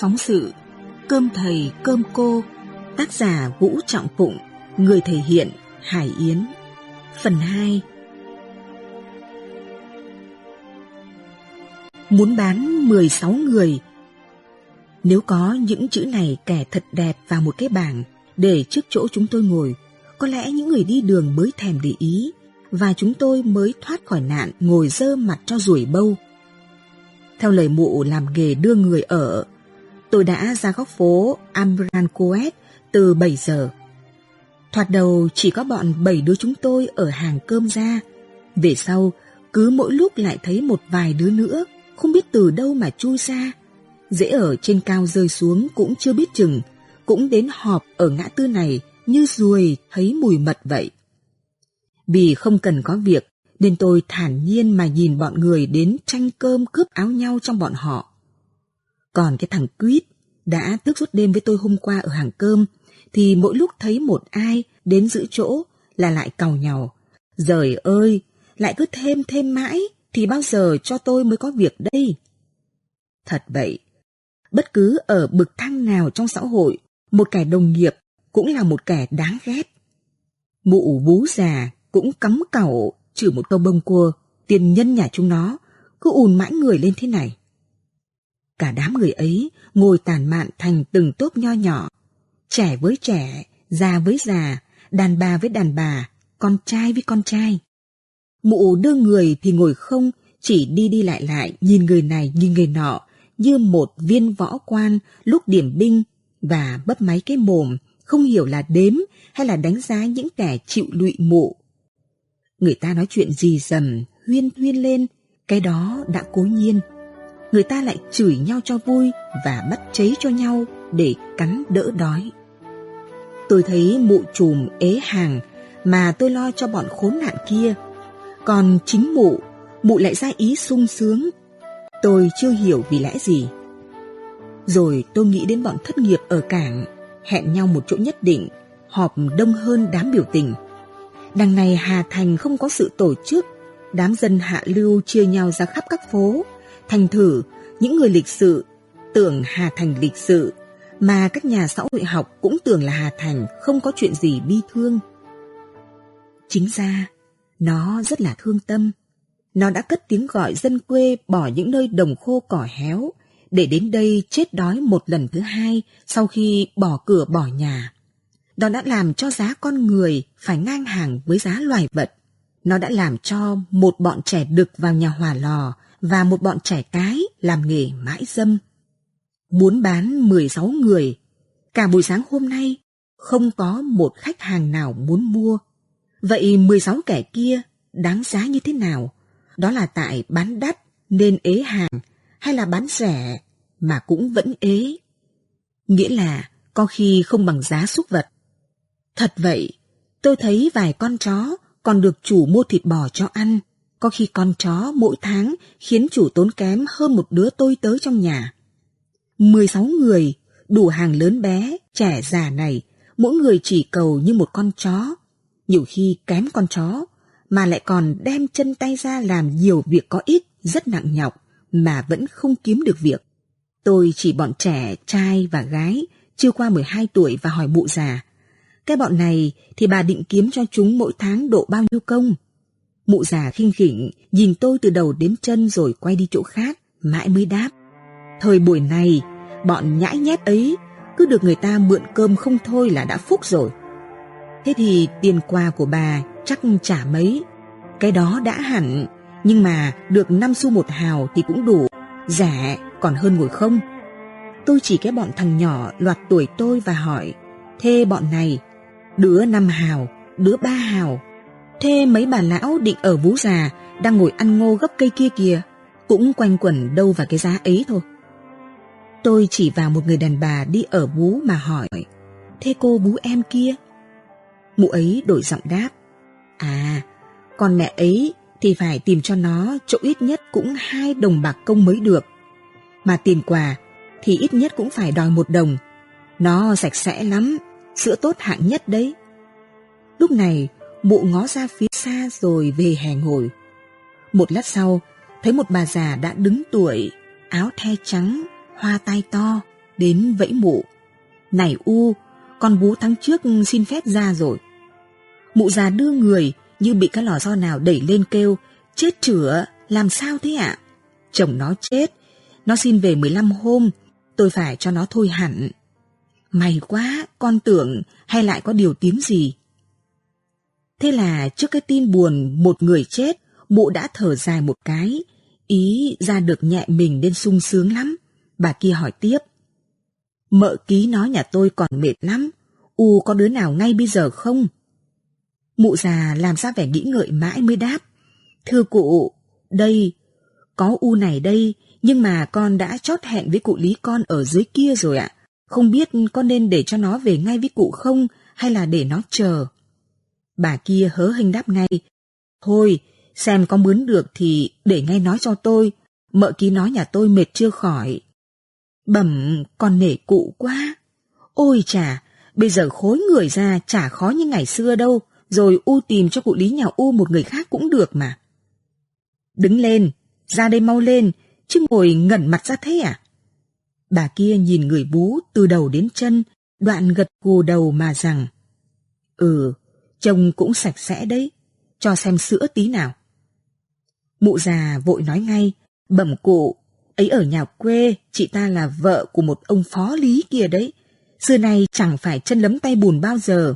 phóng sự Cơm thầy cơm cô Tác giả Vũ Trọng Phụng Người thể hiện Hải Yến. Phần 2 Muốn bán 16 người. Nếu có những chữ này kẻ thật đẹp vào một cái bảng Để trước chỗ chúng tôi ngồi Có lẽ những người đi đường mới thèm để ý Và chúng tôi mới thoát khỏi nạn ngồi dơ mặt cho rủi bâu. Theo lời mụ làm nghề đưa người ở, tôi đã ra góc phố Ambrancoet từ 7 giờ. Thoạt đầu chỉ có bọn 7 đứa chúng tôi ở hàng cơm ra. Về sau, cứ mỗi lúc lại thấy một vài đứa nữa, không biết từ đâu mà chui ra. Dễ ở trên cao rơi xuống cũng chưa biết chừng, cũng đến họp ở ngã tư này như ruồi thấy mùi mật vậy. Vì không cần có việc, nên tôi thản nhiên mà nhìn bọn người đến tranh cơm cướp áo nhau trong bọn họ. Còn cái thằng Quýt đã tức suốt đêm với tôi hôm qua ở hàng cơm, thì mỗi lúc thấy một ai đến giữ chỗ là lại cầu nhau. Giời ơi, lại cứ thêm thêm mãi, thì bao giờ cho tôi mới có việc đây? Thật vậy, bất cứ ở bực thang nào trong xã hội, một kẻ đồng nghiệp cũng là một kẻ đáng ghét. Mụ bú già cũng cắm cẩu chửi một câu bông cua, tiền nhân nhà chúng nó, cứ ùn mãi người lên thế này. Cả đám người ấy ngồi tàn mạn thành từng tốp nho nhỏ, trẻ với trẻ, già với già, đàn bà với đàn bà, con trai với con trai. Mụ đưa người thì ngồi không, chỉ đi đi lại lại, nhìn người này nhìn người nọ, như một viên võ quan lúc điểm binh và bấp máy cái mồm, không hiểu là đếm hay là đánh giá những kẻ chịu lụy mụ Người ta nói chuyện gì dầm, huyên huyên lên, cái đó đã cố nhiên. Người ta lại chửi nhau cho vui và bắt cháy cho nhau để cắn đỡ đói. Tôi thấy mụ trùm ế hàng mà tôi lo cho bọn khốn nạn kia. Còn chính mụ, mụ lại ra ý sung sướng. Tôi chưa hiểu vì lẽ gì. Rồi tôi nghĩ đến bọn thất nghiệp ở cảng, hẹn nhau một chỗ nhất định, họp đông hơn đám biểu tình. Đằng này Hà Thành không có sự tổ chức, đám dân hạ lưu chia nhau ra khắp các phố. Thành thử, những người lịch sự tưởng Hà Thành lịch sự, mà các nhà xã hội học cũng tưởng là Hà Thành không có chuyện gì bi thương. Chính ra, nó rất là thương tâm. Nó đã cất tiếng gọi dân quê bỏ những nơi đồng khô cỏ héo, để đến đây chết đói một lần thứ hai sau khi bỏ cửa bỏ nhà. Nó đã làm cho giá con người phải ngang hàng với giá loài vật. Nó đã làm cho một bọn trẻ đực vào nhà hỏa lò và một bọn trẻ cái làm nghề mãi dâm. Muốn bán 16 người, cả buổi sáng hôm nay không có một khách hàng nào muốn mua. Vậy 16 kẻ kia đáng giá như thế nào? Đó là tại bán đắt nên ế hàng hay là bán rẻ mà cũng vẫn ế? Nghĩa là có khi không bằng giá súc vật Thật vậy, tôi thấy vài con chó còn được chủ mua thịt bò cho ăn. Có khi con chó mỗi tháng khiến chủ tốn kém hơn một đứa tôi tớ trong nhà. 16 người, đủ hàng lớn bé, trẻ già này, mỗi người chỉ cầu như một con chó. Nhiều khi kém con chó, mà lại còn đem chân tay ra làm nhiều việc có ích, rất nặng nhọc, mà vẫn không kiếm được việc. Tôi chỉ bọn trẻ, trai và gái, chưa qua 12 tuổi và hỏi mụ già, cái bọn này thì bà định kiếm cho chúng mỗi tháng độ bao nhiêu công. Mụ già khinh khỉnh, nhìn tôi từ đầu đến chân rồi quay đi chỗ khác, mãi mới đáp. Thời buổi này, bọn nhãi nhét ấy cứ được người ta mượn cơm không thôi là đã phúc rồi. Thế thì tiền quà của bà chắc trả mấy. Cái đó đã hẳn, nhưng mà được 5 xu một hào thì cũng đủ, rẻ còn hơn ngồi không. Tôi chỉ cái bọn thằng nhỏ loạt tuổi tôi và hỏi, thế bọn này đứa năm hào, đứa ba hào. Thế mấy bà lão định ở vú già đang ngồi ăn ngô gấp cây kia kìa, cũng quanh quẩn đâu vào cái giá ấy thôi. Tôi chỉ vào một người đàn bà đi ở vú mà hỏi, thế cô bú em kia? Mụ ấy đổi giọng đáp, à, con mẹ ấy thì phải tìm cho nó chỗ ít nhất cũng hai đồng bạc công mới được. Mà tiền quà thì ít nhất cũng phải đòi một đồng. Nó sạch sẽ lắm, sữa tốt hạng nhất đấy. Lúc này, mụ ngó ra phía xa rồi về hè ngồi. Một lát sau, thấy một bà già đã đứng tuổi, áo the trắng, hoa tai to, đến vẫy mụ. Này U, con bú tháng trước xin phép ra rồi. Mụ già đưa người như bị cái lò xo nào đẩy lên kêu, chết chửa, làm sao thế ạ? Chồng nó chết, nó xin về 15 hôm, tôi phải cho nó thôi hẳn. May quá, con tưởng hay lại có điều tiếng gì. Thế là trước cái tin buồn một người chết, mụ đã thở dài một cái, ý ra được nhẹ mình nên sung sướng lắm. Bà kia hỏi tiếp. Mợ ký nói nhà tôi còn mệt lắm, U có đứa nào ngay bây giờ không? Mụ già làm ra vẻ nghĩ ngợi mãi mới đáp. Thưa cụ, đây, có U này đây, nhưng mà con đã chót hẹn với cụ Lý con ở dưới kia rồi ạ. Không biết con nên để cho nó về ngay với cụ không, hay là để nó chờ. Bà kia hớ hình đáp ngay. Thôi, xem có mướn được thì để ngay nói cho tôi. Mợ ký nói nhà tôi mệt chưa khỏi. Bẩm, con nể cụ quá. Ôi chà, bây giờ khối người ra chả khó như ngày xưa đâu, rồi U tìm cho cụ Lý nhà U một người khác cũng được mà. Đứng lên, ra đây mau lên, chứ ngồi ngẩn mặt ra thế à? Bà kia nhìn người bú từ đầu đến chân, đoạn gật gù đầu mà rằng Ừ, trông cũng sạch sẽ đấy, cho xem sữa tí nào. Mụ già vội nói ngay, bẩm cụ, ấy ở nhà quê, chị ta là vợ của một ông phó lý kia đấy. Xưa nay chẳng phải chân lấm tay bùn bao giờ.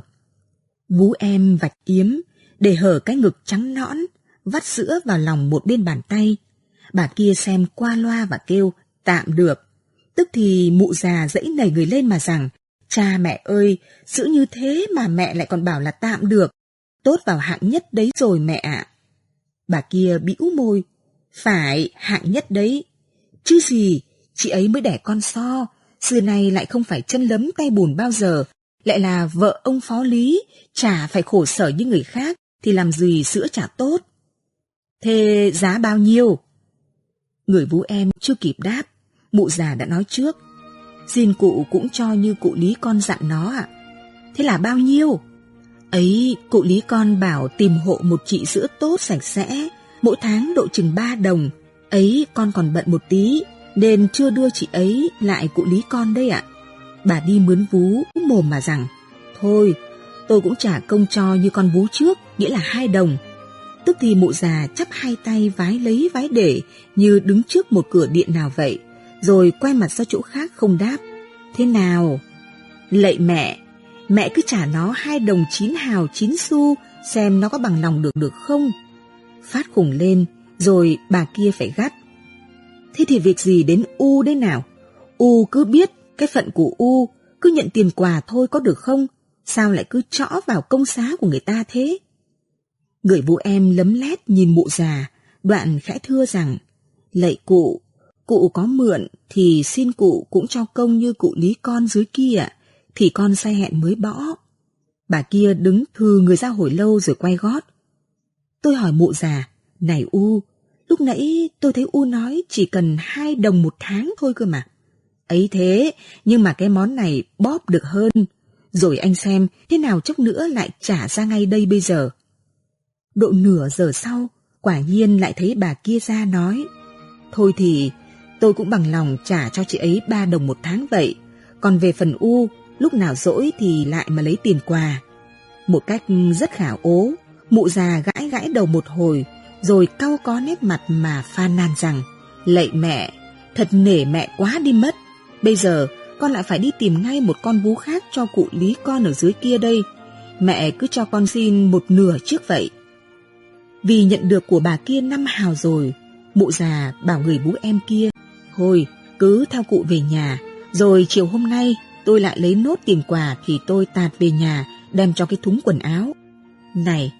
Vú em vạch yếm, để hở cái ngực trắng nõn, vắt sữa vào lòng một bên bàn tay. Bà kia xem qua loa và kêu, tạm được. Tức thì mụ già dãy nảy người lên mà rằng, cha mẹ ơi, giữ như thế mà mẹ lại còn bảo là tạm được. Tốt vào hạng nhất đấy rồi mẹ ạ. Bà kia bĩu môi, phải hạng nhất đấy. Chứ gì, chị ấy mới đẻ con so, xưa nay lại không phải chân lấm tay bùn bao giờ, lại là vợ ông phó lý, chả phải khổ sở như người khác, thì làm gì sữa chả tốt. Thế giá bao nhiêu? Người vú em chưa kịp đáp, mụ già đã nói trước. Xin cụ cũng cho như cụ lý con dặn nó ạ. Thế là bao nhiêu? Ấy, cụ lý con bảo tìm hộ một chị sữa tốt sạch sẽ, mỗi tháng độ chừng ba đồng. Ấy, con còn bận một tí, nên chưa đưa chị ấy lại cụ lý con đây ạ. Bà đi mướn vú, mồm mà rằng, thôi, tôi cũng trả công cho như con vú trước, nghĩa là hai đồng. Tức thì mụ già chắp hai tay vái lấy vái để như đứng trước một cửa điện nào vậy, rồi quay mặt ra chỗ khác không đáp. Thế nào? Lạy mẹ, mẹ cứ trả nó hai đồng chín hào chín xu, xem nó có bằng lòng được được không? Phát khủng lên, rồi bà kia phải gắt. Thế thì việc gì đến U đây nào? U cứ biết cái phận của U, cứ nhận tiền quà thôi có được không? Sao lại cứ trõ vào công xá của người ta thế? Người vũ em lấm lét nhìn mụ già, đoạn khẽ thưa rằng, lạy cụ, cụ có mượn thì xin cụ cũng cho công như cụ lý con dưới kia, thì con say hẹn mới bỏ. Bà kia đứng thư người ra hồi lâu rồi quay gót. Tôi hỏi mụ già, này U, lúc nãy tôi thấy U nói chỉ cần hai đồng một tháng thôi cơ mà. Ấy thế, nhưng mà cái món này bóp được hơn. Rồi anh xem thế nào chốc nữa lại trả ra ngay đây bây giờ. Độ nửa giờ sau, quả nhiên lại thấy bà kia ra nói. Thôi thì, tôi cũng bằng lòng trả cho chị ấy ba đồng một tháng vậy. Còn về phần U, lúc nào rỗi thì lại mà lấy tiền quà. Một cách rất khả ố, mụ già gãi gãi đầu một hồi, rồi cau có nét mặt mà phan nan rằng, lạy mẹ, thật nể mẹ quá đi mất. Bây giờ, con lại phải đi tìm ngay một con vú khác cho cụ lý con ở dưới kia đây. Mẹ cứ cho con xin một nửa trước vậy. Vì nhận được của bà kia năm hào rồi, mụ già bảo người bú em kia, thôi cứ theo cụ về nhà, rồi chiều hôm nay tôi lại lấy nốt tiền quà thì tôi tạt về nhà đem cho cái thúng quần áo. Này,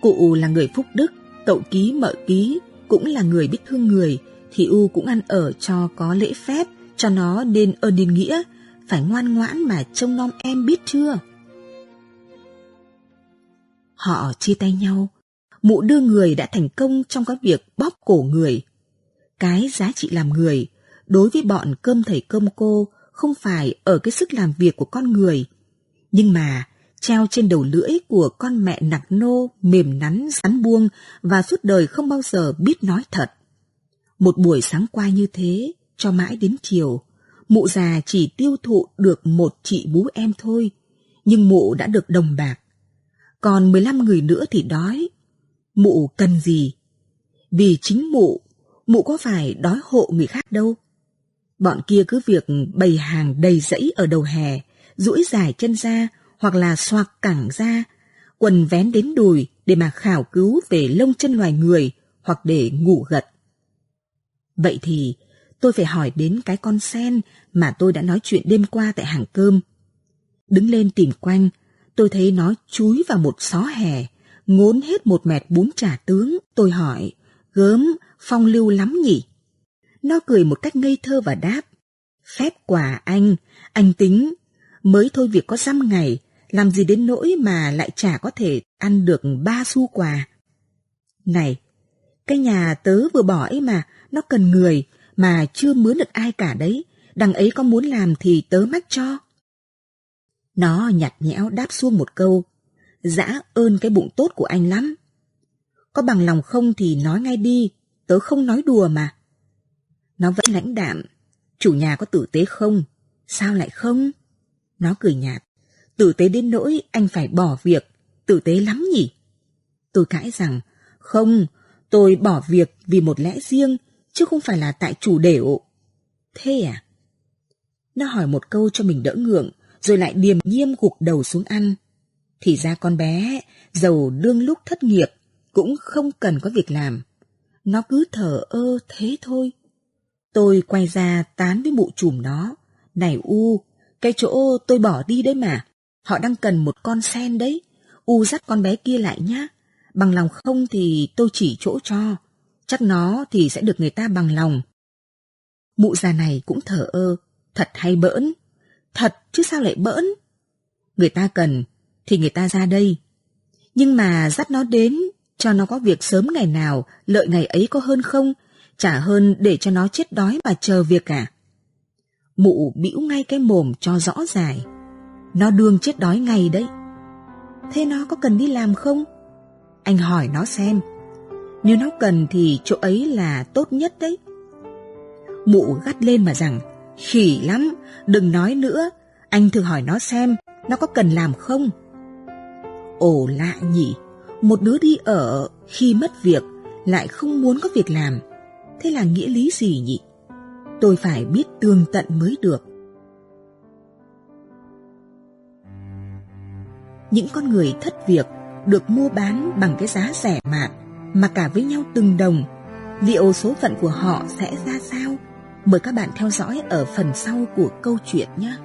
cụ là người phúc đức, cậu ký mợ ký, cũng là người biết thương người, thì U cũng ăn ở cho có lễ phép, cho nó nên ơn nên nghĩa, phải ngoan ngoãn mà trông nom em biết chưa? Họ chia tay nhau, mụ đưa người đã thành công trong cái việc bóp cổ người. Cái giá trị làm người, đối với bọn cơm thầy cơm cô, không phải ở cái sức làm việc của con người, nhưng mà treo trên đầu lưỡi của con mẹ nặc nô, mềm nắn, rắn buông và suốt đời không bao giờ biết nói thật. Một buổi sáng qua như thế, cho mãi đến chiều, Mụ già chỉ tiêu thụ được một chị bú em thôi, nhưng mụ đã được đồng bạc. Còn 15 người nữa thì đói. Mụ cần gì? Vì chính mụ, mụ có phải đói hộ người khác đâu. Bọn kia cứ việc bày hàng đầy rẫy ở đầu hè, duỗi dài chân ra hoặc là xoạc cẳng ra, quần vén đến đùi để mà khảo cứu về lông chân loài người hoặc để ngủ gật. Vậy thì tôi phải hỏi đến cái con sen mà tôi đã nói chuyện đêm qua tại hàng cơm. Đứng lên tìm quanh, tôi thấy nó chúi vào một xó hè, ngốn hết một mẹt bún chả tướng. Tôi hỏi, gớm, phong lưu lắm nhỉ? Nó cười một cách ngây thơ và đáp, phép quả anh, anh tính, mới thôi việc có dăm ngày, làm gì đến nỗi mà lại chả có thể ăn được ba xu quà. Này, cái nhà tớ vừa bỏ ấy mà, nó cần người, mà chưa mướn được ai cả đấy, đằng ấy có muốn làm thì tớ mách cho. Nó nhặt nhẽo đáp xuông một câu, dã ơn cái bụng tốt của anh lắm. Có bằng lòng không thì nói ngay đi, tớ không nói đùa mà. Nó vẫn lãnh đạm, chủ nhà có tử tế không? Sao lại không? Nó cười nhạt, tử tế đến nỗi anh phải bỏ việc, tử tế lắm nhỉ? Tôi cãi rằng, không, tôi bỏ việc vì một lẽ riêng, chứ không phải là tại chủ đểu. Thế à? Nó hỏi một câu cho mình đỡ ngượng, rồi lại điềm nhiêm gục đầu xuống ăn. Thì ra con bé, giàu đương lúc thất nghiệp, cũng không cần có việc làm. Nó cứ thở ơ thế thôi. Tôi quay ra tán với mụ chùm nó. Này U, cái chỗ tôi bỏ đi đấy mà. Họ đang cần một con sen đấy. U dắt con bé kia lại nhá. Bằng lòng không thì tôi chỉ chỗ cho. Chắc nó thì sẽ được người ta bằng lòng. Mụ già này cũng thở ơ. Thật hay bỡn. Thật chứ sao lại bỡn. Người ta cần thì người ta ra đây. Nhưng mà dắt nó đến cho nó có việc sớm ngày nào, lợi ngày ấy có hơn không, chả hơn để cho nó chết đói mà chờ việc cả. Mụ bĩu ngay cái mồm cho rõ dài. Nó đương chết đói ngay đấy. Thế nó có cần đi làm không? Anh hỏi nó xem. Nếu nó cần thì chỗ ấy là tốt nhất đấy. Mụ gắt lên mà rằng, khỉ lắm, đừng nói nữa. Anh thử hỏi nó xem, nó có cần làm không? Ồ lạ nhỉ, một đứa đi ở khi mất việc lại không muốn có việc làm. Thế là nghĩa lý gì nhỉ? Tôi phải biết tương tận mới được. Những con người thất việc được mua bán bằng cái giá rẻ mạt, mà cả với nhau từng đồng. Liệu số phận của họ sẽ ra sao? Mời các bạn theo dõi ở phần sau của câu chuyện nhé.